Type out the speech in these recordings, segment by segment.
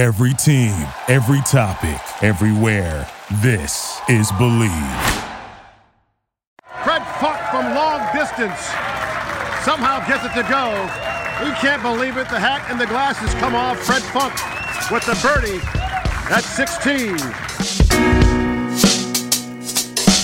Every team, every topic, everywhere. This is Believe. Fred Funk from long distance somehow gets it to go. He can't believe it. The hat and the glasses come off. Fred Funk with the birdie at 16.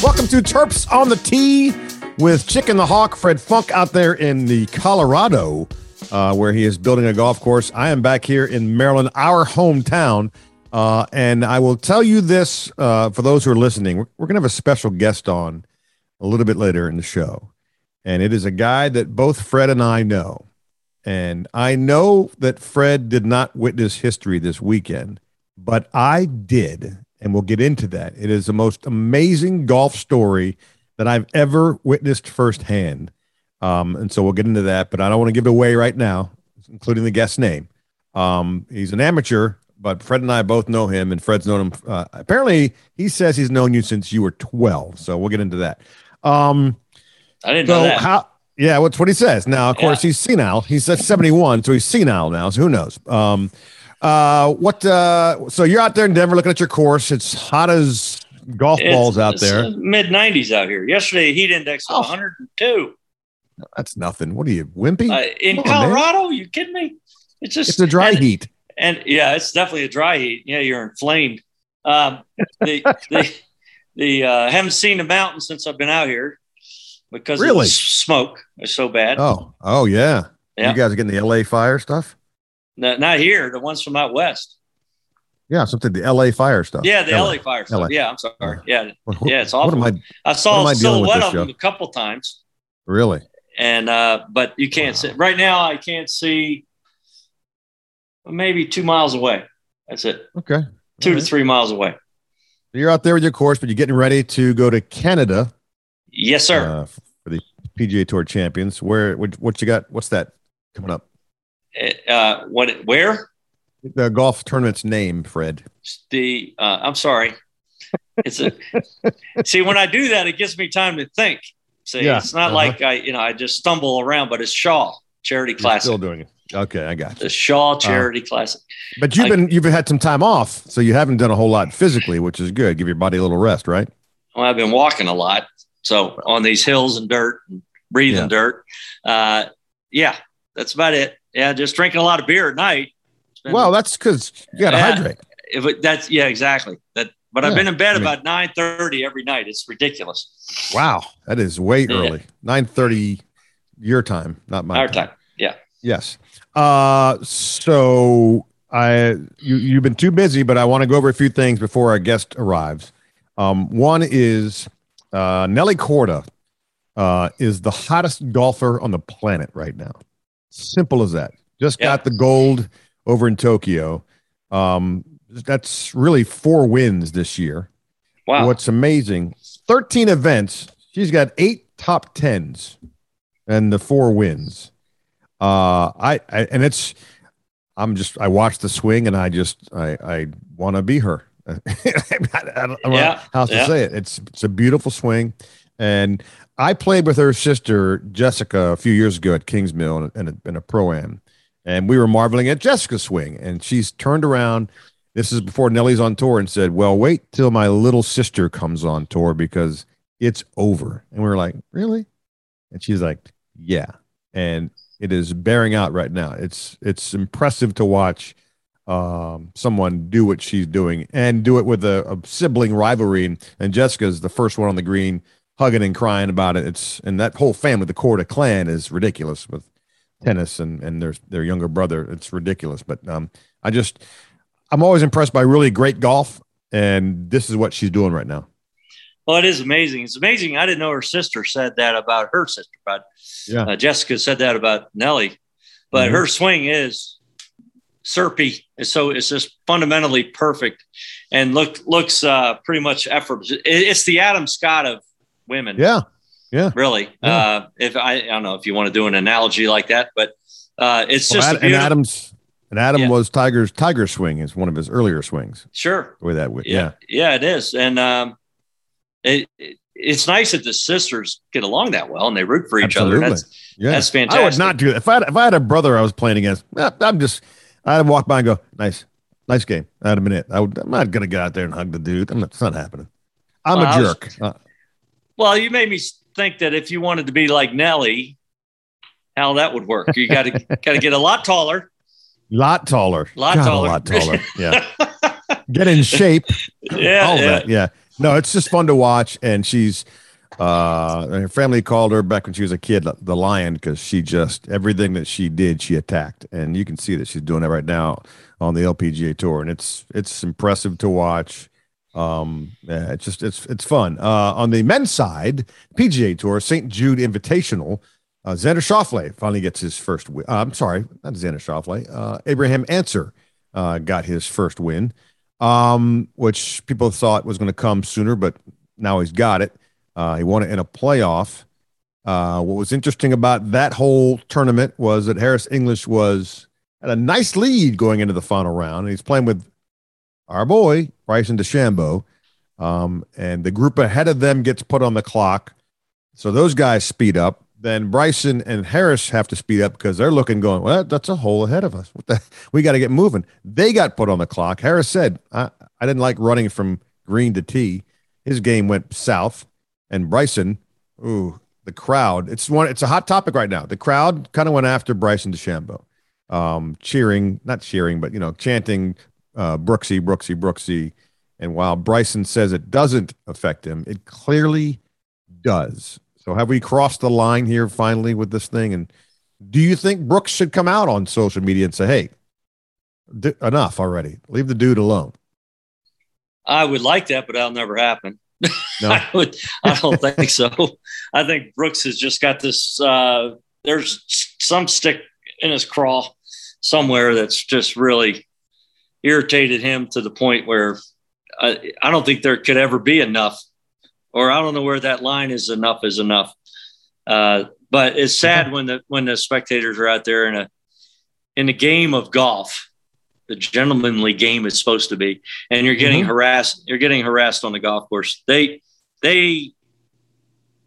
Welcome to Terps on the Tee with Chicken the Hawk, Fred Funk out there in the Colorado, uh, where he is building a golf course. I am back here in Maryland, our hometown. Uh, and I will tell you this uh, for those who are listening, we're, we're going to have a special guest on a little bit later in the show. And it is a guy that both Fred and I know. And I know that Fred did not witness history this weekend, but I did and we'll get into that. It is the most amazing golf story that I've ever witnessed firsthand. Um, and so we'll get into that, but I don't want to give it away right now, including the guest name. Um, he's an amateur, but Fred and I both know him, and Fred's known him. Uh, apparently, he says he's known you since you were 12. So we'll get into that. Um, I didn't so know that. how? Yeah, what's what he says. Now, of course, Yeah. he's senile. He's at 71, so he's senile now. So who knows? Um, uh, what? Uh, so you're out there in Denver looking at your course. It's hot as golf balls out there. Mid 90s out here. Yesterday, heat index was Oh. 102. That's nothing. What are you wimpy? Uh, in Come on, man. Colorado, you kidding me? It's just It's a dry and, heat. and yeah, it's definitely a dry heat. Yeah, you're inflamed. Um, the the the uh, haven't seen the mountain since I've been out here because of Really? the smoke is so bad. Oh, oh yeah. Yeah. You guys are getting the LA fire stuff. No, not here. The ones from out west. Yeah, something the LA fire stuff. Yeah, the LA, fire stuff. LA. Yeah, I'm sorry. Yeah, yeah, it's What awful. am I I saw a silhouette of them a couple times. really? And uh but you can't Wow. see right now i can't see maybe two miles away that's it Okay. two All to three miles away you're out there with your course, but you're getting ready to go to Canada yes sir uh, for the PGA Tour Champions. Where what, what you got? What's that coming up? uh what where The golf tournament's name, Fred. the uh i'm sorry it's a see when i do that it gives me time to think see Yeah, it's not uh-huh. like i you know i just stumble around but it's shaw charity You're classic still doing it. Okay, I got you. the shaw charity classic But you've I- been you've had some time off, so you haven't done a whole lot physically, which is good. Give your body a little rest, right? well i've been walking a lot so on these hills and dirt and breathing Yeah. dirt uh yeah that's about it yeah just drinking a lot of beer at night been- Well, that's because you got to Yeah. hydrate. if it, that's yeah exactly that but i've been in bed I mean- about 9 30 every night it's ridiculous Wow, that is way Yeah. early. Nine thirty your time, not my our time yeah Yes. Uh, so I you you've been too busy, but I want to go over a few things before our guest arrives. Um, one is uh, Nelly Corda uh, is the hottest golfer on the planet right now. Simple as that. Just Yeah. got the gold over in Tokyo. Um, that's really four wins this year. wow What's amazing, 13 events. She's got eight top tens and the four wins. Uh, I, I and it's, I'm just, I watch the swing and I just, I, I want to be her. I don't, I don't know Yeah, how else to yeah. say it. It's, it's a beautiful swing. And I played with her sister, Jessica, a few years ago at Kingsmill in a, in a pro am. And we were marveling at Jessica's swing. And she's turned around this is before Nelly's on tour and said, Well, wait till my little sister comes on tour because it's over. And we were like, Really? And she's like, Yeah. And it is bearing out right now. It's it's impressive to watch um, someone do what she's doing and do it with a, a sibling rivalry. And, Jessica's the first one on the green, hugging and crying about it. It's and that whole family, the Corda clan, is ridiculous with tennis and and their their younger brother. It's ridiculous. But um, I just I'm always impressed by really great golf, and this is what she's doing right now. well it is amazing it's amazing i didn't know her sister said that about her sister but Yeah. uh, jessica said that about nelly but Mhm. her swing is syrupy so it's just fundamentally perfect and look looks uh pretty much effortless It- it's the adam scott of women Yeah, yeah, really. Yeah. Uh, if I, I don't know if you want to do an analogy like that, but uh, it's Well, just Ad- and. Adams and Adam Yeah. was Tiger's Tiger swing is one of his earlier swings. sure, The way that yeah, yeah. yeah, it is, and um, it, it- it's nice that the sisters get along that well and they root for each Absolutely. other. That's yeah. that's fantastic. I would not do that. If I had, if I had a brother I was playing against, I'm just I'd walk by and go, nice, Nice game. I'd admit it. I would, I'm not gonna go out there and hug the dude. I'm not, it's not happening. I'm Well, a I was- jerk. Uh, Well, you made me think that if you wanted to be like Nelly, how that would work. You got to got to get a lot taller. Lot taller. Lot God, taller. A lot taller. Yeah. get in shape. Yeah, all yeah. that. Yeah. No, it's just fun to watch. And she's, uh, her family called her back when she was a kid, the lion, because she just, everything that she did, she attacked. And you can see that she's doing it right now on the LPGA tour. And it's, it's impressive to watch. Um, yeah, it's just, it's, it's fun. Uh, on the men's side, PGA tour, St. Jude Invitational, uh, Xander Schauffele finally gets his first win. Uh, I'm sorry, not Xander Schauffele. Uh, Abraham Ancer uh, got his first win um, which people thought was going to come sooner, but now he's got it. Uh, he won it in a playoff. Uh, what was interesting about that whole tournament was that Harris English was at a nice lead going into the final round. And he's playing with our boy, Bryson DeChambeau. Um, and the group ahead of them gets put on the clock. So those guys speed up. Then Bryson and Harris have to speed up because they're looking, going, well, that's a hole ahead of us. The? We got to get moving. They got put on the clock. Harris said, I, I didn't like running from green to tee. His game went south. And Bryson, ooh, the crowd. It's one. It's a hot topic right now. The crowd kind of went after Bryson DeChambeau, um, cheering, not cheering, but you know, chanting uh, Brooksy, Brooksy, Brooksy. And while Bryson says it doesn't affect him, it clearly does. So have we crossed the line here finally with this thing? And do you think Brooks should come out on social media and say, "Hey, d- enough already. Leave the dude alone." I would like that, but that'll never happen. No. I would. I don't think so. I think Brooks has just got this. Uh, there's some stick in his craw somewhere that's just really irritated him to the point where I, I don't think there could ever be enough, or I don't know where that line is. Enough is enough. Uh, but it's sad when the when the spectators are out there in a in a game of golf the gentlemanly game is supposed to be and you're getting Mhm. harassed you're getting harassed on the golf course they they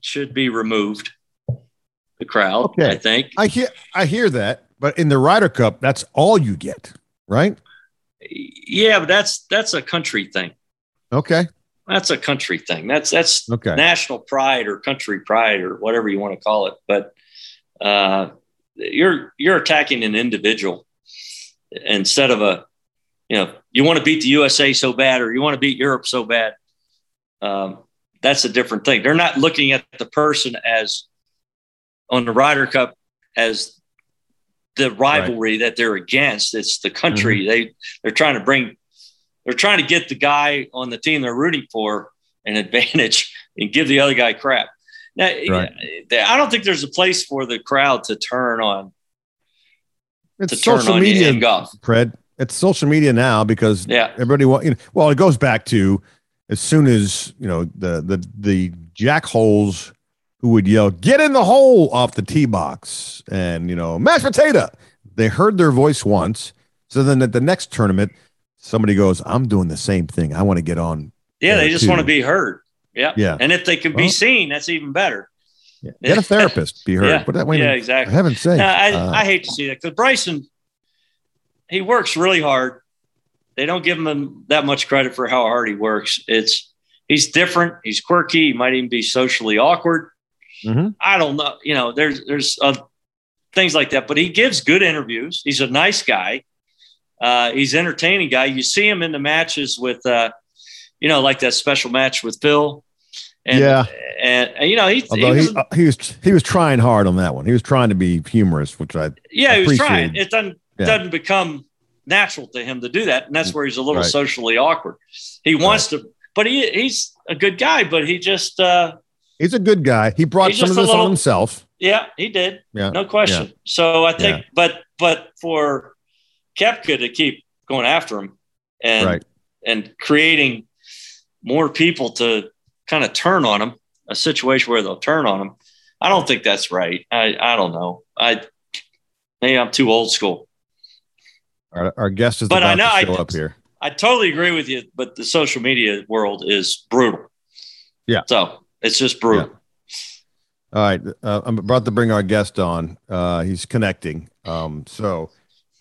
should be removed the crowd Okay. i think I hear I hear that, but in the Ryder Cup, that's all you get, right? yeah but that's that's a country thing Okay. That's a country thing that's that's Okay. national pride or country pride or whatever you want to call it but uh you're you're attacking an individual instead of a you know you want to beat the usa so bad or you want to beat europe so bad um, that's a different thing they're not looking at the person as on the Ryder Cup as the rivalry that they're against. It's the country. They they're trying to bring they're trying to get the guy on the team they're rooting for an advantage and give the other guy crap. Now, Right. I don't think there's a place for the crowd to turn on It's to turn social on media, in golf. Fred. It's social media now because Yeah. everybody want you know, well, it goes back to as soon as you know the the the jackholes who would yell "Get in the hole" off the tee box and you know mashed potato. They heard their voice once, so then at the next tournament, somebody goes, "I'm doing the same thing. I want to get on." Yeah, they just too. want to be heard. Yeah. Yeah. And if they can be Well- seen, that's even better. Yeah. Get a therapist, be heard. Yeah. But that way, yeah, exactly. I haven't. No, I, uh, I hate to see that because Bryson, he works really hard. They don't give him that much credit for how hard he works. It's he's different. He's quirky. He might even be socially awkward. Mhm. I don't know. You know, there's there's uh, things like that. But he gives good interviews. He's a nice guy. Uh, he's entertaining guy. You see him in the matches with, uh, you know, like that special match with Phil. And, Yeah. and, and, you know he, he was he, uh, he was he was trying hard on that one. He was trying to be humorous, which I Yeah, he was trying. it. Doesn't Yeah. doesn't become natural to him to do that, and that's where he's a little Right. socially awkward. He wants to, but he he's a good guy, but he just uh, he's a good guy. He brought some of this on himself. yeah, he did, Yeah. no question. So I think, Yeah. but but for Koepka to keep going after him and Right. and creating more people to kind of turn on him, a situation where they'll turn on him. I don't think that's right. I I don't know. I maybe I'm too old school. Our, our guest is But I know to I- up here. I totally agree with you, but the social media world is brutal. Yeah. So it's just brutal. All right, uh, I'm about to bring our guest on. Uh, he's connecting. Um, so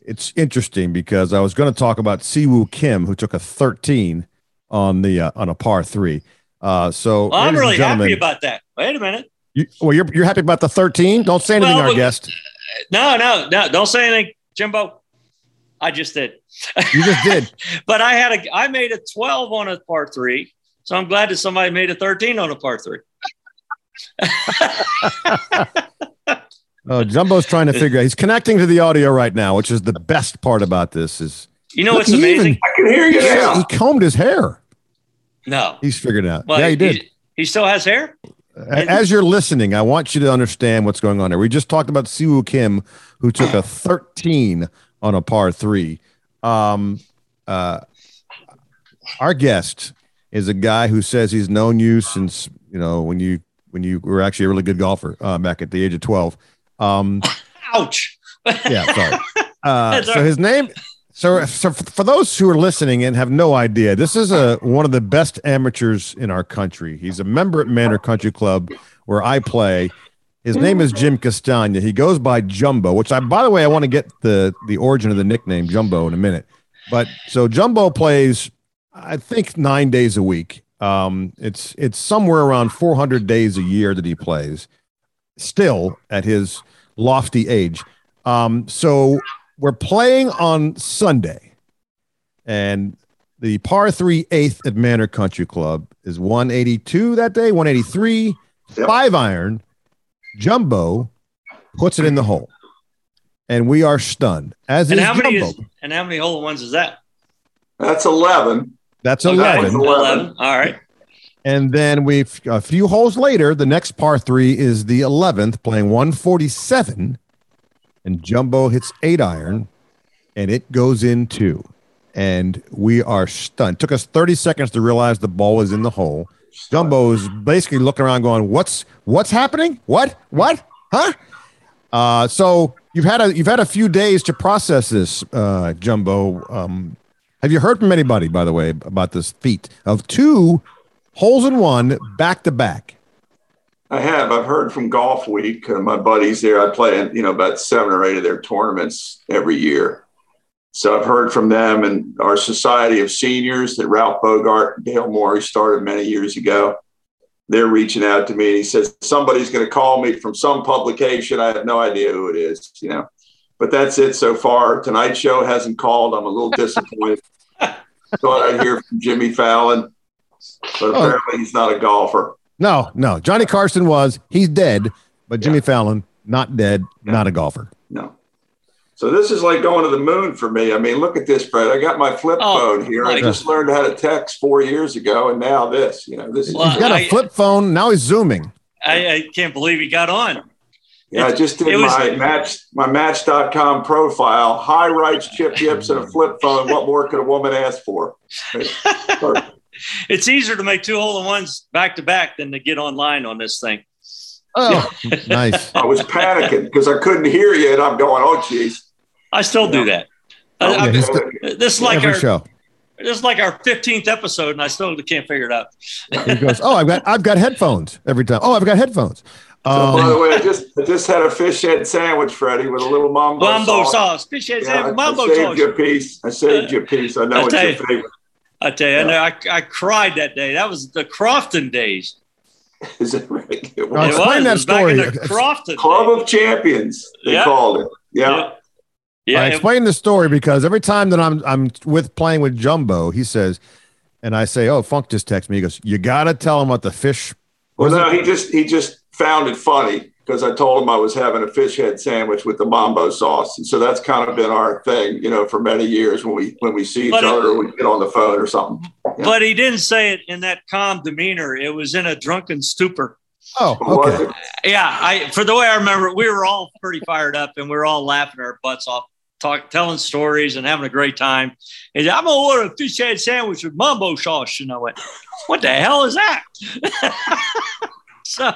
it's interesting because I was going to talk about Si Woo Kim, who took a 13 on the uh, on a par three. Uh, so well, I'm really happy about that. Wait a minute. You, well, you're you're happy about the 13? Don't say anything, well, our guest. No, no, no. Don't say anything, Jimbo. I just did. You just did. but I had a I made a 12 on a par three. So I'm glad that somebody made a 13 on a par three. oh, Jumbo's trying to figure out. He's connecting to the audio right now, which is the best part about this. Is you know what's amazing? Even, I can hear you now. He combed his hair. No, he's figured it out. Well, yeah, he did. He, he still has hair. As you're listening, I want you to understand what's going on here. We just talked about Si Woo Kim, who took a 13 on a par three. Um, uh, our guest is a guy who says he's known you since you know when you when you were actually a really good golfer uh, back at the age of 12. Um, Ouch. yeah, sorry. Uh, so his name. So, so for those who are listening and have no idea, this is a one of the best amateurs in our country. He's a member at Manor Country Club where I play. His name is Jim Castagna. He goes by Jumbo, which I, by the way, I want to get the the origin of the nickname Jumbo in a minute. But so Jumbo plays, I think nine days a week. Um, it's it's somewhere around 400 days a year that he plays, still at his lofty age. Um, so we're playing on Sunday, and the par three eighth at Manor Country Club is 182 that day, 183, yep. five iron. Jumbo puts it in the hole, and we are stunned. As and is how Jumbo. many is, and how many hole ones is that? That's 11. That's 11. 11. All right. And then we've a few holes later, the next par three is the 11th, playing 147. And Jumbo hits eight iron and it goes in two. And we are stunned. Took us 30 seconds to realize the ball was in the hole. Jumbo is basically looking around going, What's what's happening? What? What? Huh? Uh, so you've had a you've had a few days to process this, uh, Jumbo. Um, have you heard from anybody, by the way, about this feat of two holes in one back to back? I have. I've heard from Golfweek. Uh, my buddies there. I play in you know about seven or eight of their tournaments every year. So I've heard from them and our Society of Seniors that Ralph Bogart Dale Morey started many years ago. They're reaching out to me and he says somebody's going to call me from some publication. I have no idea who it is. You know, but that's it so far. Tonight Show hasn't called. I'm a little disappointed. Thought I'd hear from Jimmy Fallon, but oh. apparently oh. he's not a golfer. No, no. Johnny Carson was. He's dead, but Jimmy yeah. Fallon not dead, yeah. not a golfer. No. So this is like going to the moon for me. I mean, look at this, Fred. I got my flip oh, phone here. I just learned how to text four years ago, and now this. You know, this. Well, he's got a flip phone. Now he's zooming. I, I can't believe he got on. Yeah, I just did was, my match my match.com profile. High rights, chip yips, and a flip phone. What more could a woman ask for? it's easier to make two hole in ones back to back than to get online on this thing. Oh, nice. I was panicking because I couldn't hear you, and I'm going, "Oh, geez." I still do that. Oh, I, yeah, this is like our show. This is like our 15th episode, and I still can't figure it out. he goes, "Oh, I've got I've got headphones every time. Oh, I've got headphones." Um, by the way, I just I just had a fish head sandwich, Freddie, with a little mambo, mambo sauce. sauce. Fish head yeah, sandwich, mambo I saved sauce. you a piece. I saved uh, you a piece. I know it's your you, favorite. I tell you, yeah. I, I cried that day. That was the Crofton days. Is it right? It was. explain that story. Crofton Club of Champions, they yeah. called it. Yeah. yeah. Yeah, I explain the story because every time that I'm I'm with playing with Jumbo, he says, and I say, "Oh, Funk just texted me." He goes, "You got to tell him what the fish." Well, no, it? he just he just found it funny because I told him I was having a fish head sandwich with the mambo sauce, and so that's kind of been our thing, you know, for many years when we when we see each other, it, we get on the phone or something. Yeah. But he didn't say it in that calm demeanor; it was in a drunken stupor. Oh, oh okay. Yeah, I for the way I remember, it, we were all pretty fired up, and we were all laughing our butts off, talk, telling stories, and having a great time. And I'm gonna order a fish head sandwich with mambo sauce, and I went, "What the hell is that?" so,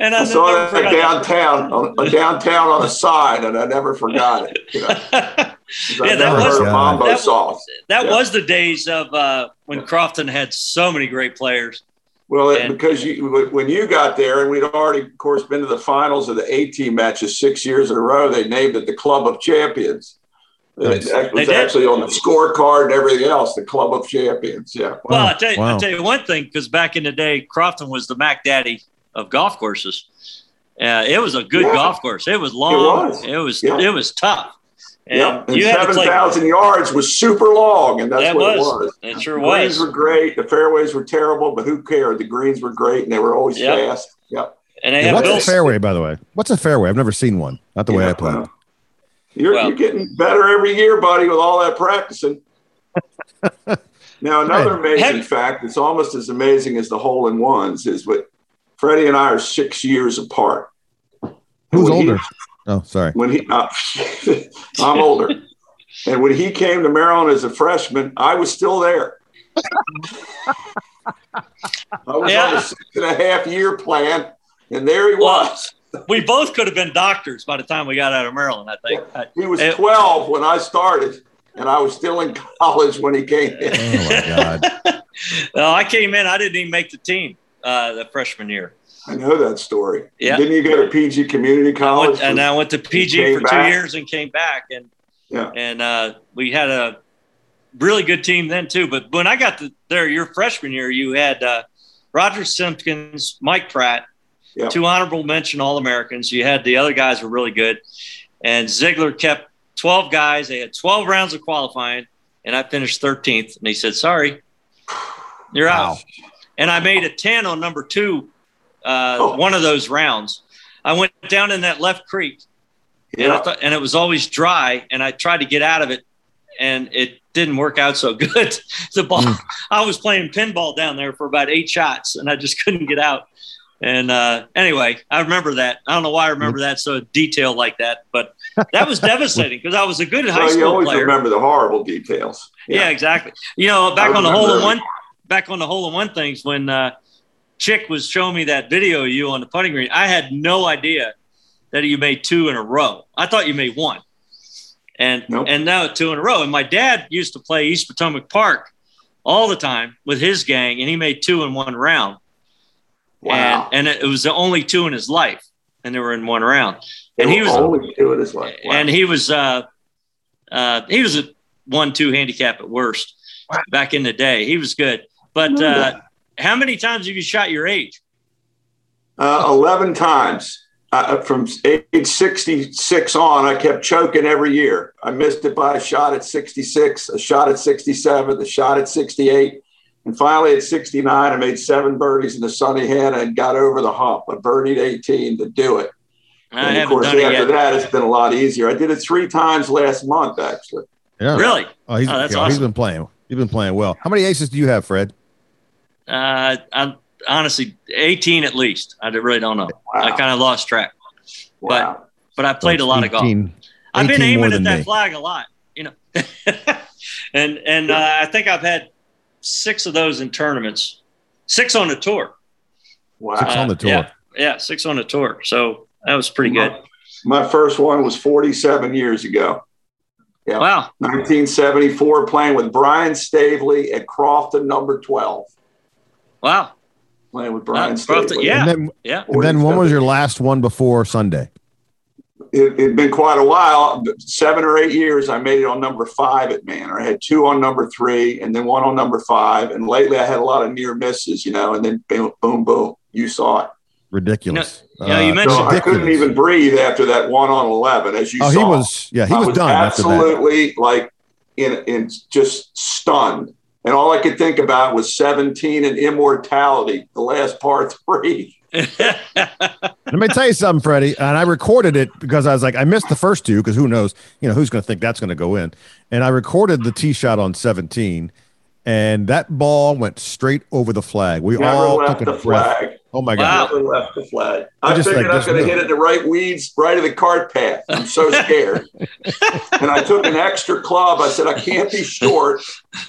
and I, I saw that downtown, on, downtown on the side, and I never forgot it. You know? yeah, that was mambo that, sauce. That yeah. was the days of uh, when Crofton had so many great players. Well, and, because you when you got there, and we'd already, of course, been to the finals of the A team matches six years in a row. They named it the Club of Champions, Nice. That was They did. actually on the scorecard and everything else. The Club of Champions. Yeah. Well, Wow. I tell you, Wow. I tell you one thing, because back in the day, Crofton was the Mac Daddy of golf courses. Uh, it was a good Yeah. golf course. It was long. was. It was. Yeah. It was tough. And yeah. And you had to seven play. thousand yards was super long, and that's That what was. it was. It sure The greens were great. The fairways were terrible, but who cared? The greens were great, and they were always Yep. fast. Yep. And they Yeah, what's Bill. a fairway, by the way? What's a fairway? I've never seen one. Not the way I play. well, You're, Well- you're getting better every year, buddy, with all that practicing. now, another Hey, amazing have- fact that's almost as amazing as the hole in ones is what Freddie and I are six years apart. Who's When he- older? Oh, sorry. when he, uh, I'm older. And when he came to Maryland as a freshman, I was still there. I was Yeah. on a six and a half year plan, and there he Well, was. we both could have been doctors by the time we got out of Maryland. I think. I- He was it- 12 when I started, and I was still in college when he came in. Oh my God. No, I came in. I didn't even make the team uh, the freshman year. I know that story. Yeah. Didn't you go to PG Community I College? went, and I went to PG came for two back? years and came back, and Yeah. and uh, we had a really good team then too. But when I got to there, your freshman year, you had uh, Roger Simpkins, Mike Pratt, Yeah. two honorable mention All Americans. You had the other guys were really good, and Ziegler kept twelve guys. They had twelve rounds of qualifying, and I finished thirteenth. And he said, "Sorry, you're Wow. out." And I made a ten on number two, uh, Oh. one of those rounds. I went down in that left creek and I Yeah. thought, and it was always dry, and I tried to get out of it, and it didn't work out so good. the ball, Hmm. I was playing pinball down there for about eight shots, and I just couldn't get out. And uh, anyway, I remember that. I don't know why I remember that so detailed like that, but that was devastating because I was a good high Well, you school always player. remember the horrible details. Yeah. exactly. You know, back I on the hole in one, back on the hole in one things when uh, Chick was showing me that video of you on the putting green, I had no idea that you made two in a row. I thought you made one, and Nope. and now two in a row. And my dad used to play East Potomac Park all the time with his gang, and he made two in one round. Wow. And, and it was the only two in his life, and they were in one round. And he was only do it as well. Wow. and he was uh, uh, he was a one-two handicap at worst back in the day. He was good, but uh, how many times have you shot your age? Uh, 11 times. Uh, from age 66 on, I kept choking every year. I missed it by a shot at 66, a shot at 67, a shot at 68. And finally at 69, I made seven birdies in the sunny head and got over the hump. I birdied 18 to do it. I and of course, done after yet. that, it's been a lot easier. I did it three times last month, actually. Yeah. Really? Oh, he's, Oh, that's yeah, he's awesome. been playing. He's been playing well. How many aces do you have, Fred? Uh, I'm honestly 18 at least. I really don't know. I kind of lost track, wow. but but I played a lot of golf. I've been aiming at that me. flag a lot, you know. and and uh, I think I've had six of those in tournaments, six on the tour. Wow. Six on the tour. Yeah, yeah, six on the tour. So that was pretty good. My first one was 47 years ago. Yeah. Wow. 1974, playing with Brian Stavely at Crofton, number 12. Wow. Playing with Brian Uh, Crofton, Stavely. yeah. And then, Yeah. and then when was your last one before Sunday? It had been quite a while, seven or eight years, I made it on number five at Manor. I had two on number three and then one on number five. And lately, I had a lot of near misses, you know, and then boom, boom, boom. You saw it. Ridiculous. You know, you Uh, mentioned- So I couldn't even breathe after that one on 11, as you Oh, saw. he was. Yeah, he I was, done after that. absolutely like in, in just stunned. And all I could think about was 17 and immortality, the last par three. Let me tell you something, Freddie. And I recorded it because I was like, I missed the first two because who knows, you know, who's going to think that's going to go in. And I recorded the tee shot on 17, and that ball went straight over the flag. We Never all took a breath. flag. Oh my Wow. god! Never left the flag. I I, just, figured like, I'm going to hit it the right weeds, right of the cart path. I'm so scared. and I took an extra club. I said, I can't be short.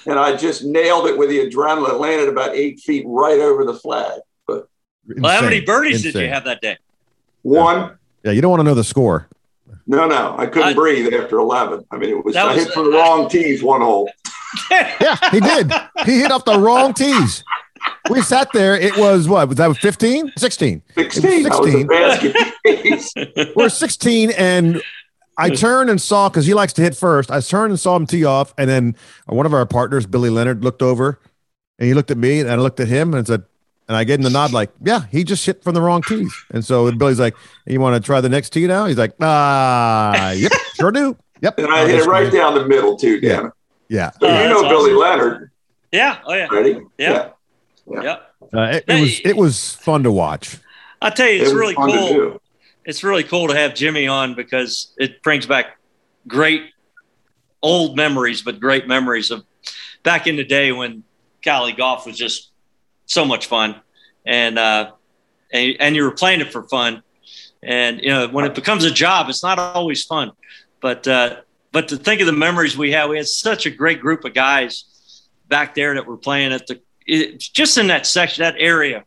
And I just nailed it with the adrenaline. It landed about eight feet right over the flag. But well, how many Insane. birdies did you have that day? one, Yeah, you don't want to know the score. no, no, I couldn't I- breathe after 11. I mean, it was, That I was- hit for the wrong tees one hole. Yeah, he did. he hit off the wrong tees. We sat there. It was what? Was that 15? 16. 16. I was a 16. basket. We're 16 and I turned and saw because he likes to hit first. I turned and saw him tee off, and then one of our partners, Billy Leonard, looked over and he looked at me and I looked at him and said, and I gave him the nod, like, yeah, he just hit from the wrong tees. And so Billy's like, you want to try the next tee now? He's like, ah, yep, sure do. Yep. And I hit it right down the middle too, damn it. Yeah. So Oh, you know that's Billy awesome. Leonard, Yeah. Oh yeah. ready? Yeah. Yeah. Yeah. Uh, it, it was it was fun to watch. I tell you, it's was really cool. It's really cool to have Jimmy on because it brings back great old memories, but great memories of back in the day when Cali golf was just so much fun, and uh, and, and you were playing it for fun. And you know, when it becomes a job, it's not always fun. But uh, but to think of the memories we had, we had such a great group of guys back there that were playing at the it, just in that section, that area.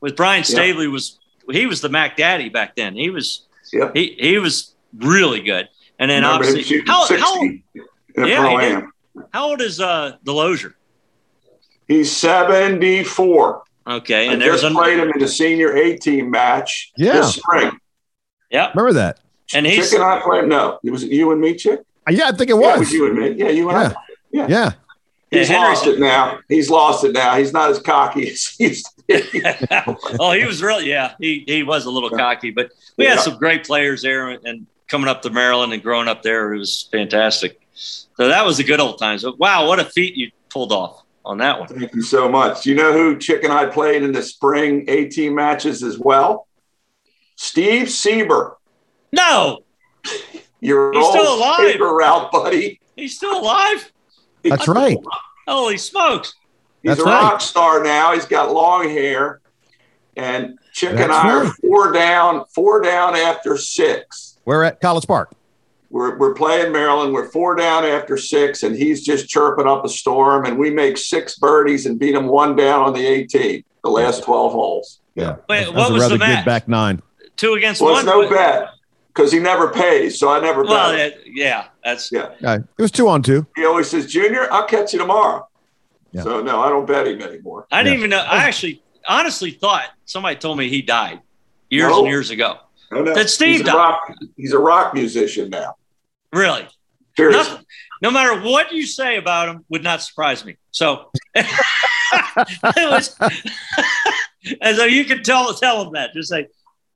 With Brian Stavely was he was the Mac Daddy back then. He was Yeah. he he was really good. And then Remember obviously, how, 60 how in Yeah, he pro-am. how old is uh Delozier? He's 74. Okay, I and there's just a played him in the senior A team match Yeah. this spring. yeah, Remember that? and he's Chick and I played. No, it was you and me, Chick. Uh, Yeah, I think it Yeah, it was. was you and me. Yeah, you and I. Yeah. Yeah. He's Yeah, lost it now. He's lost it now. He's not as cocky as he used to be. oh, he was really yeah, he he was a little cocky, but we had some great players there and coming up to Maryland and growing up there, it was fantastic. So that was the good old times. But wow, what a feat you pulled off on that one. Thank you so much. You know who Chick and I played in the spring A team matches as well? Steve Sieber, No, your He's old still alive. paper route buddy. he's still alive. That's right. Holy smokes! He's That's a right. rock star now. He's got long hair. And Chick and That's I are four down, four down after six. We're at College Park. We're, we're playing Maryland. We're four down after six, and he's just chirping up a storm. And we make six birdies and beat him one down on the 18, the last 12 holes. Yeah. Wait, That what a was rather the match? good back nine. Two against Well, one. it's no bet because he never pays. So I never Well, bet. yeah, yeah, that's Yeah. Yeah, it was two on two. He always says, Junior, I'll catch you tomorrow. Yeah. So no, I don't bet him anymore. I didn't Yeah. even know. I actually, honestly thought somebody told me he died years No. and years ago. I don't. That Steve he's a died. rock, he's a rock musician now. Really, Seriously. Nothing, no matter what you say about him, would not surprise me. So, was, and so you can tell tell him that. Just say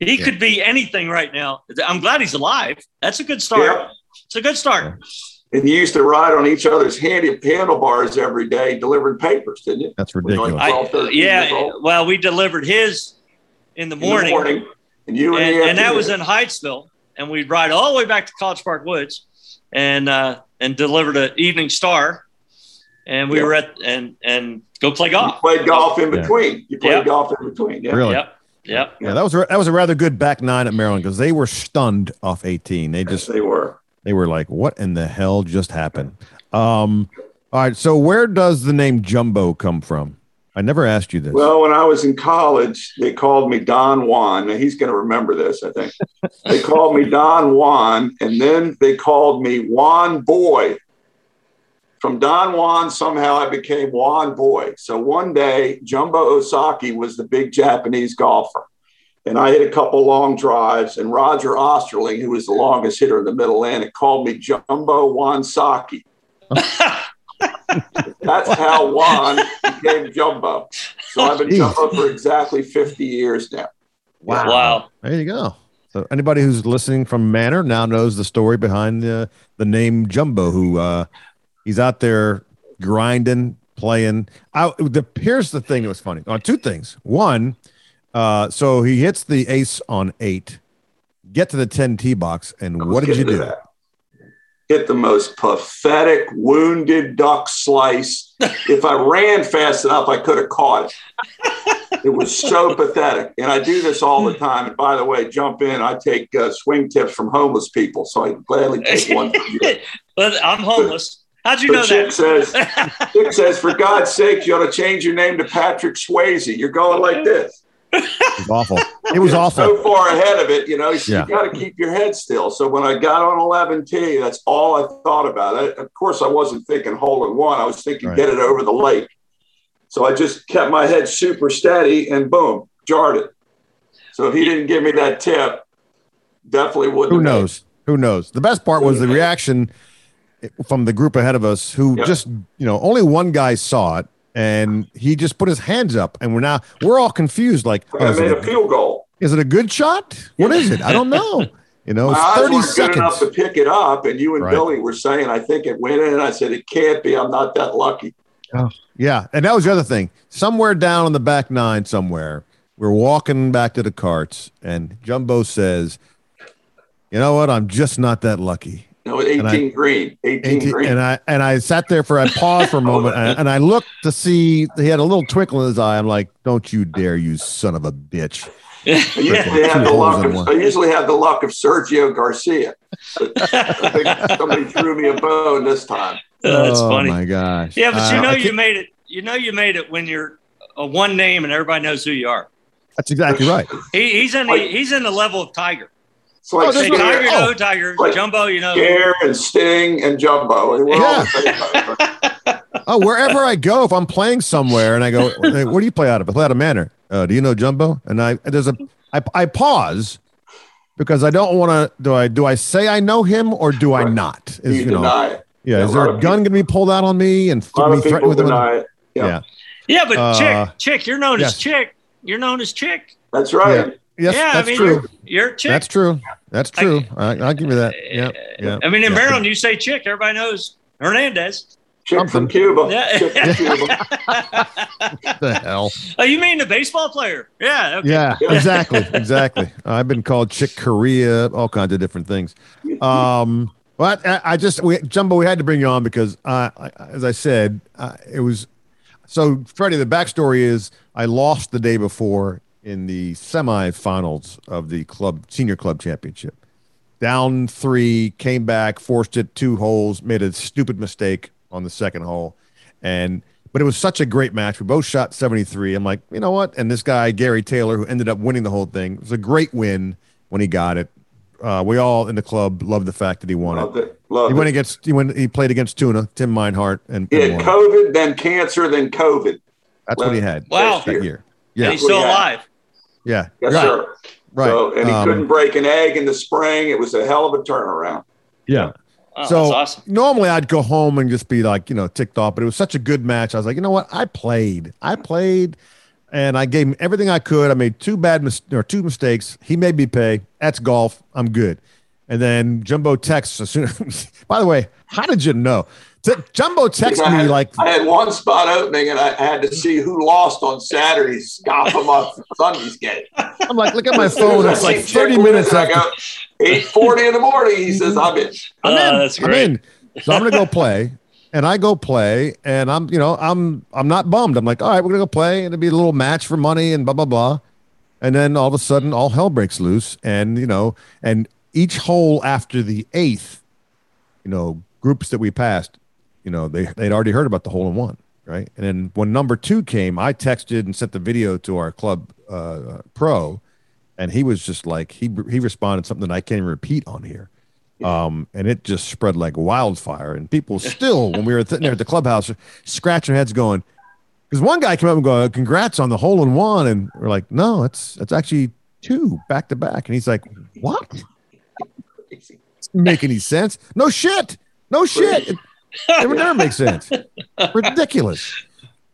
he Yeah. could be anything right now. I'm glad he's alive. That's a good start. Yeah. It's a good start. And you used to ride on each other's handy handlebars every day delivering papers, didn't you? That's When you're ridiculous. like 12, 13 years yeah. Well, we delivered his in the morning. In the morning. morning. And you in and, and that was in Hyattsville, and we'd ride all the way back to College Park Woods, and uh, and delivered an Evening Star, and we Yeah. were at and and go play You golf. played golf in Yeah. between. You played Yeah. golf in between. Yeah. Really? Yep, yep. Yeah, that was a- that was a rather good back nine at Maryland because they were stunned off 18. They Yes, just they were. they were like, "What in the hell just happened?" Um, all right, so where does the name Jumbo come from? I never asked you this. Well, when I was in college, they called me Don Juan. Now, he's going to remember this, I think. they called me Don Juan, and then they called me Juan Boy. From Don Juan, somehow I became Juan Boy. So one day, Jumbo Ozaki was the big Japanese golfer. And I hit a couple long drives, and Roger Osterling, who was the longest hitter in the Middle Atlantic, called me Jumbo Juan Saki. That's how Juan became Jumbo. So I've been Jeez. Jumbo for exactly 50 years now. wow. Wow. there you go. So anybody who's listening from Manor now knows the story behind the the name Jumbo. Who uh, he's out there grinding, playing. I, the here's the thing that was funny. Uh, two things. One, uh, so he hits the ace on eight, get to the ten tee box, and what did you do? that. Hit the most pathetic wounded duck slice. if I ran fast enough, I could have caught it. It was so pathetic. And I do this all the time. And by the way, jump in. I take uh, swing tips from homeless people. So I gladly take one. from you. but I'm homeless. How'd you But know Chick says, that? Chick says, for God's sake, you ought to change your name to Patrick Swayze. You're going like this. It was awful. It was awful. So far ahead of it, you know, you Yeah. got to keep your head still. So when I got on 11T, that's all I thought about. I, of course, I wasn't thinking hole in one. I was thinking Right. get it over the lake. So I just kept my head super steady and boom, jarred it. So if he didn't give me that tip, definitely wouldn't. Who have made knows? Who knows? The best part was the reaction from the group ahead of us, who just you know only one guy saw it, and he just put his hands up, and we're now we're all confused. Like, oh, I made it a a, field goal. is it a good shot? What is it? I don't know. You know, My it's eyes thirty weren't good enough to pick it up, and you and Right. Billy were saying, "I think it went in." And I said, "It can't be. I'm not that lucky." Oh, yeah, and that was the other thing. Somewhere down on the back nine, somewhere, we're walking back to the carts, and Jumbo says, "You know what? I'm just not that lucky." No, 18 I- green, 18, 18 green. and I and I sat there for I paused for a moment and, and I looked to see he had a little twinkle in his eye. I'm like, "Don't you dare, you son of a bitch!" I usually have the luck of. I usually have the luck of Sergio Garcia. I think somebody threw me a bone this time. That's oh funny. my gosh! Yeah, but you Uh, know you made it. You know you made it when you're a one name and everybody knows who you are. That's exactly right. He, he's in the he's in the level of Tiger. It's like Oh, this Tiger, you oh. know Tiger. Like Jumbo, you know. Scare and Sting and Jumbo. We're all. Oh, wherever I go, if I'm playing somewhere and I go, hey, "Where do you play out of?" I play out of Manor. Uh, do you know Jumbo? And I there's a I, I pause because I don't want to. Do I do I say I know him or do I Right. not? You you know, deny it. yeah. Yeah, Is there a gun going to be pulled out on me and A lot me threatened with him? deny it. Yeah. Yeah. Yeah, but Uh, chick, chick, you're known yes. as chick. You're known as chick. That's right. Yes, yeah, that's I mean, true. You're, you're a chick. That's true. That's true. I, I'll give you that. Yeah. Yeah. I mean, in yeah. Maryland, you say chick, everybody knows Hernandez. Chick from Cuba. Yeah. Chick from Cuba. The hell? Oh, you mean the baseball player? Yeah. Okay. Yeah, exactly, exactly. I've been called Chick Corea, all kinds of different things. Um, but I, I just, we, Jumbo, we had to bring you on because, uh, I, as I said, uh, it was so. Freddie, the backstory is I lost the day before in the semifinals of the club senior club championship. Down three, came back, forced it two holes, made a stupid mistake on the second hole, and but it was such a great match. We both shot 73. I'm like, you know what? And this guy, Gary Taylor, who ended up winning the whole thing, it was a great win when he got it. Uh, we all in the club loved the fact that he won Loved it. it. Loved He went it. against he went he played against Tuna, Tim Meinhardt, and, He had won. COVID, then cancer, then COVID. That's what he had Wow. that year. And Yeah, he's still alive. Yeah, Yes, right, sir. right. So, and he Um, couldn't break an egg in the spring. It was a hell of a turnaround. yeah. Oh, so that's awesome. normally I'd go home and just be like, you know, ticked off, but it was such a good match. I was like, you know what? I played, I played, and I gave him everything I could. I made two bad mis- or two mistakes. He made me pay. That's golf. I'm good. And then Jumbo texts as soon. by the way, how did you know? T- Jumbo texted me had, like, I had one spot opening, and I had to see who lost on Saturday. Scoff them up Sunday's game. I'm like, look at my As soon as phone. I It's like 30 win, minutes and I after. go, eight forty in the morning. He says, "I'm in." I'm Oh, in. that's I'm in. So I'm gonna go play, and I go play, and I'm, you know, I'm, I'm not bummed. I'm like, all right, we're gonna go play, and it'll be a little match for money, and blah blah blah. And then all of a sudden, all hell breaks loose, and you know, and each hole after the eighth, you know, groups that we passed, you know, they they'd already heard about the hole in one, right? And then when number two came, I texted and sent the video to our club uh, pro, and he was just like he he responded something that I can't even repeat on here. Um, and it just spread like wildfire. And people still, when we were sitting there at the clubhouse, scratching their heads, going, because one guy came up and go, "Congrats on the hole in one," and we're like, "No, it's it's actually two back to back." And he's like, "What? Doesn't make any sense? No shit, no shit. It, it would never make sense. Ridiculous."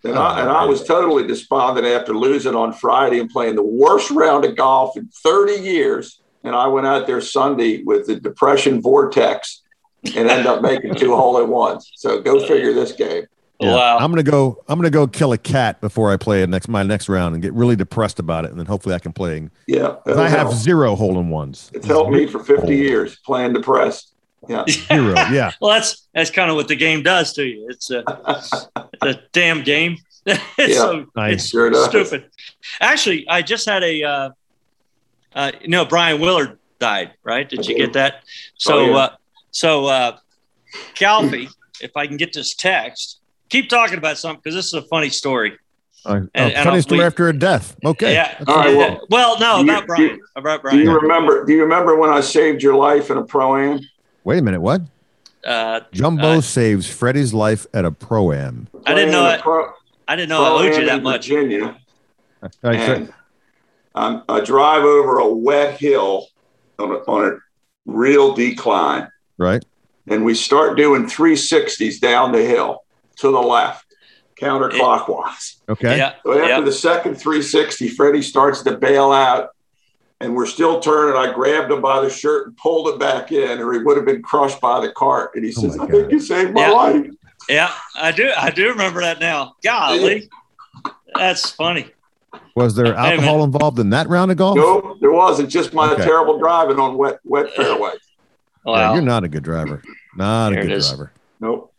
And I, and I was totally despondent after losing on Friday and playing the worst round of golf in 30 years. And I went out there Sunday with the depression vortex and ended up making two hole in ones. So go figure this game. Yeah. Wow. I'm gonna go. I'm gonna go kill a cat before I play next my next round and get really depressed about it, and then hopefully I can play. Yeah, I have zero hole in ones. It's helped me for 50 years playing depressed. Yeah. Zero. Yeah. Well, that's that's kind of what the game does to you. It's a, it's a damn game. it's Yeah, so nice. it's Sure does. stupid. Actually, I just had a, uh, uh, you know, Brian Willard died, right? Did I you did. get that? So, Oh, yeah. uh, so uh, Calfee, if I can get this text, keep talking about something because this is a funny story. Uh, And- a and funny I'll- story we- after a death. Okay. Yeah. All right, well, well, no, do you- about Brian. About Do you Brian. remember? Do you remember when I saved your life in a pro am? Wait a minute. What? Uh, Jumbo Uh, saves Freddie's life at a pro am. I didn't know it. Pro, I didn't know I owed you that much. Virginia. All right, so- and um, I drive over a wet hill on a, on a real decline. Right. And we start doing 360s down the hill to the left, counterclockwise. Okay. Yeah. So after yeah. the second 360, Freddie starts to bail out, and we're still turning. I grabbed him by the shirt and pulled him back in, or he would have been crushed by the cart. And he Oh says, my "I think you saved my Yeah. life." Yeah, I do. I do remember that now. Golly, that's funny. Was there man. alcohol involved in that round of golf? No, there wasn't. Just my Okay. terrible driving on wet wet fairways. Yeah, you're not a good driver. Not a There it good driver. Nope.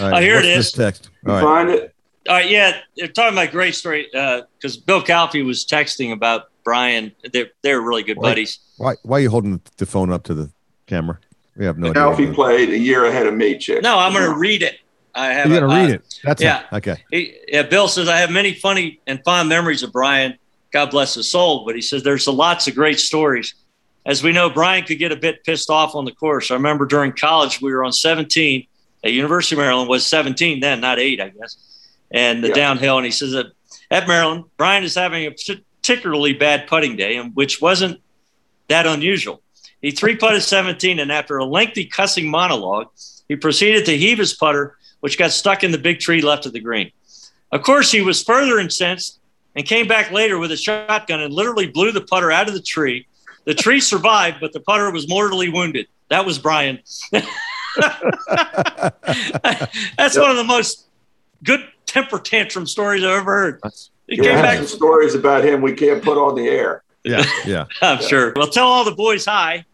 All Oh, here it what's is. Text. You All right. find it? All right, yeah, they're talking about great story because Bill Calfee was texting about Brian. They're they're really good Wait. buddies. Why, why are you holding the phone up to the camera? We have no Now, if idea. played a year ahead of me, chick. No, I'm going to read it. I have. You're gonna read uh, it. That's yeah. it. Okay. He, yeah, Bill says I have many funny and fond memories of Brian. God bless his soul. But he says there's lots of great stories. As we know, Brian could get a bit pissed off on the course. I remember during college we were on 17 at University of Maryland was 17 then, not eight, I guess, and the Yeah. downhill. And he says that at Maryland, Brian is having a particularly bad putting day, and which wasn't that unusual. He three putted 17, and after a lengthy cussing monologue, he proceeded to heave his putter, which got stuck in the big tree left of the green. Of course, he was further incensed and came back later with a shotgun and literally blew the putter out of the tree. The tree survived, but the putter was mortally wounded. That was Brian. That's one of the most good temper tantrum stories I've ever heard. He You came have back, some stories about him we can't put on the air. Yeah. Yeah. I'm sure. Well, tell all the boys hi.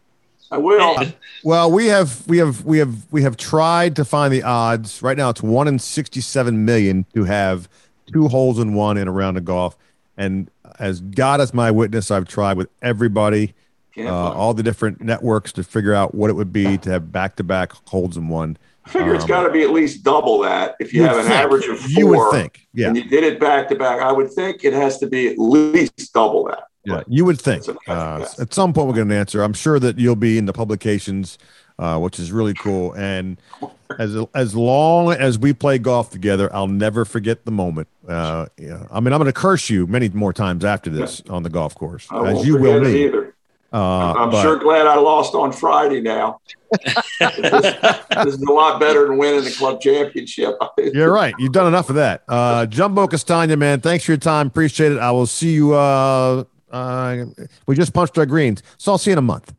I will. Well, we have we have we have we have tried to find the odds. Right now, it's one in sixty-seven million to have two holes in one in a round of golf. And as God is my witness, I've tried with everybody, Can't uh, all the different networks to figure out what it would be to have back-to-back holds in one. I figure it's got to be at least double that. If you, have an think. average of four, You would think, yeah, and you did it back to back, I would think it has to be at least double that. yeah, you would think. Uh, at some point, we're going to answer. I'm sure that you'll be in the publications, uh, which is really cool. And as as long as we play golf together, I'll never forget the moment. Uh, yeah, I mean, I'm going to curse you many more times after this on the golf course, as you will me. either. Uh, I'm but- sure glad I lost on Friday now. this, this is a lot better than winning the club championship. You're right. You've done enough of that. Uh, Jumbo Castagna, man, thanks for your time. Appreciate it. I will see you. Uh, uh, we just punched our greens, so I'll see you in a month.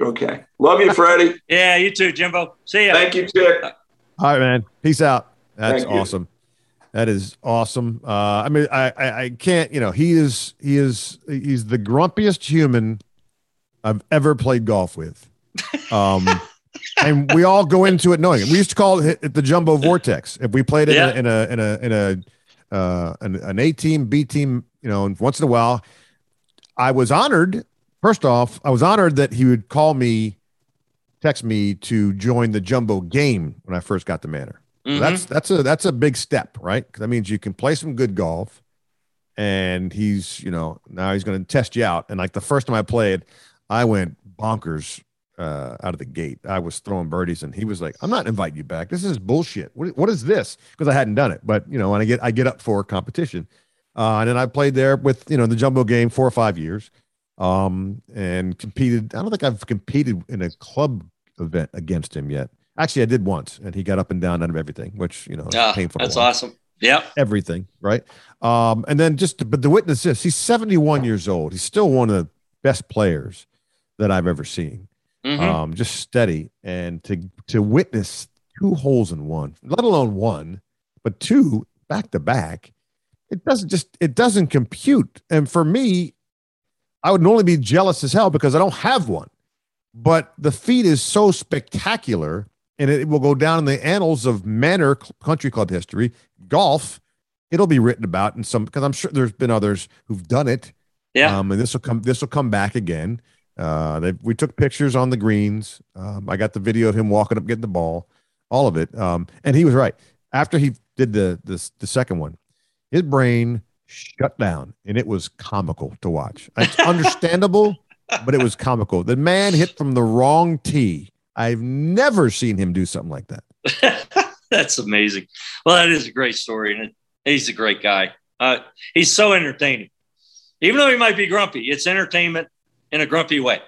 Okay. Love you, Freddie. Yeah, you too, Jimbo. See ya. Thank you, Chick. All right, man. Peace out. That's Thank you. awesome. That is awesome. Uh, I mean, I, I, I can't. You know, he is he is he's the grumpiest human I've ever played golf with. Um, and we all go into it knowing it. We used to call it, the jumbo vortex. If we played it Yeah. in, a, in a in a in a uh, an, an A team, B team, you know, and once in a while, I was honored. First off, I was honored that he would call me, text me to join the jumbo game when I first got the Manor. So Mhm. That's that's a that's a big step, right? 'Cause that means you can play some good golf, and he's you know now he's going to test you out. And like the first time I played, I went bonkers uh, out of the gate. I was throwing birdies, and he was like, "I'm not inviting you back. This is bullshit. What what is this?" Because I hadn't done it. But you know, when I get I get up for competition, uh, and then I played there with you know the jumbo game four or five years, um, and competed. I don't think I've competed in a club event against him yet. Actually, I did once, and he got up and down out of everything, which you know, Ah, painful. that's awesome. Yep. everything, right? Um, and then just but the witness this, he's 71 years old. He's still one of the best players that I've ever seen. Mhm. Um, just steady and to to witness two holes in one, let alone one, but two back to back, it doesn't just it doesn't compute. And for me, I would normally be jealous as hell because I don't have one. But the feat is so spectacular and it will go down in the annals of Manor Country Club history, golf. It'll be written about in some because I'm sure there's been others who've done it. Yeah. Um, and this will come this will come back again. Uh, they, we took pictures on the greens. Um, I got the video of him walking up, getting the ball, all of it. Um, and he was right. After he did the the, the second one, his brain shut down, and it was comical to watch. It's understandable, but it was comical. The man hit from the wrong tee. I've never seen him do something like that. That's amazing. Well, that is a great story, and it, he's a great guy. Uh, he's so entertaining, even though he might be grumpy. It's entertainment in a grumpy way.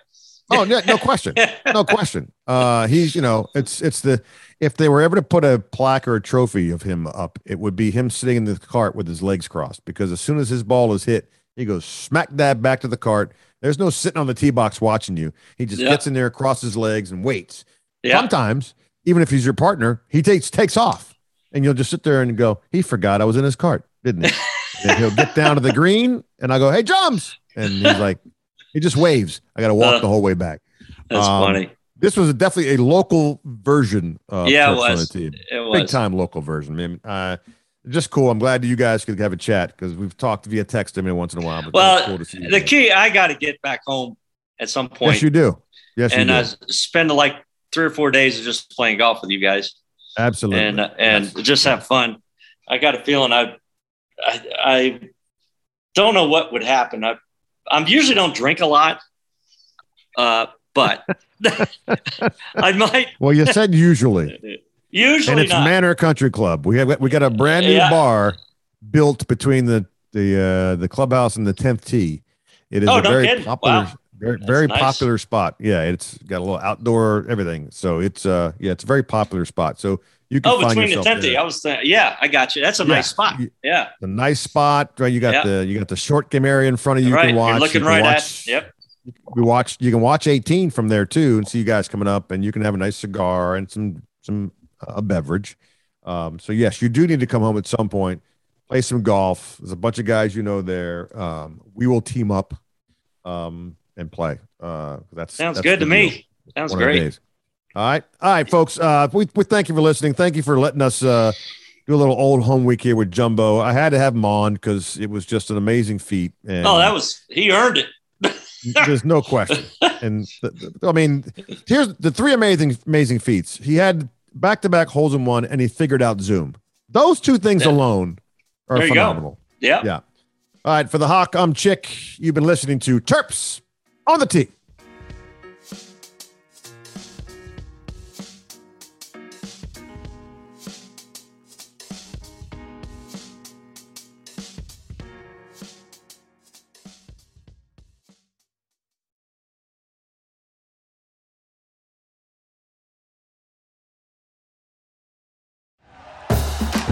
Oh, no, no question, no question. Uh, he's you know, it's it's the if they were ever to put a plaque or a trophy of him up, it would be him sitting in the cart with his legs crossed because as soon as his ball is hit, he goes smack dab back to the cart. There's no sitting on the tee box watching you. He just Yep. gets in there, crosses his legs, and waits. Yeah. Sometimes, even if he's your partner, he takes takes off, and you'll just sit there and go, "He forgot I was in his cart, didn't he?" and he'll get down to the green, and I go, "Hey, drums," and he's like, he just waves. I got to walk Uh, the whole way back. That's Um, funny. This was definitely a local version of Yeah, it was. the Team. It was. Big time local version. I mean, uh, just cool. I'm glad you guys could have a chat because we've talked via text every once in a while. But Well, cool to see The key, I got to get back home at some point, Yes, you do. Yes, and you do. I spend like three or four days of just playing golf with you guys, Absolutely. and uh, and Yes. just have fun. I got a feeling I, I, I don't know what would happen. I, I'm usually don't drink a lot, uh, but I might Well, you said usually, usually and it's not. Manor Country Club. We have we got a brand new Yeah. bar built between the the uh, the clubhouse and the tenth tee. It is Oh, a no very kidding. popular, Wow. very very nice. popular spot. Yeah, it's got a little outdoor everything. So it's uh yeah, it's a very popular spot. So you can oh, find between the there. I was thinking, yeah, I got you. That's a Yeah. nice spot. Yeah, a nice spot. Right, you got the you got the short game area in front of you. You right. can watch. You're looking you can right watch, at. Yep. We watch. You can watch 18 from there too, and see you guys coming up, and you can have a nice cigar and some some uh, a beverage. Um, so yes, you do need to come home at some point, play some golf. There's a bunch of guys you know there. Um, we will team up um, and play. Uh, that's Sounds that's good to deal me. Sounds one great. All right, all right, folks. Uh, we, we thank you for listening. Thank you for letting us uh, do a little old home week here with Jumbo. I had to have him on because it was just an amazing feat. And Oh, that was he earned it. there's no question. And th- th- I mean, here's the three amazing amazing feats. He had back to back holes in one, and he figured out Zoom. Those two things Yeah. alone are There phenomenal. Yeah. Yeah. All right, for the Hawk, I'm Chick. You've been listening to Terps on the Tee.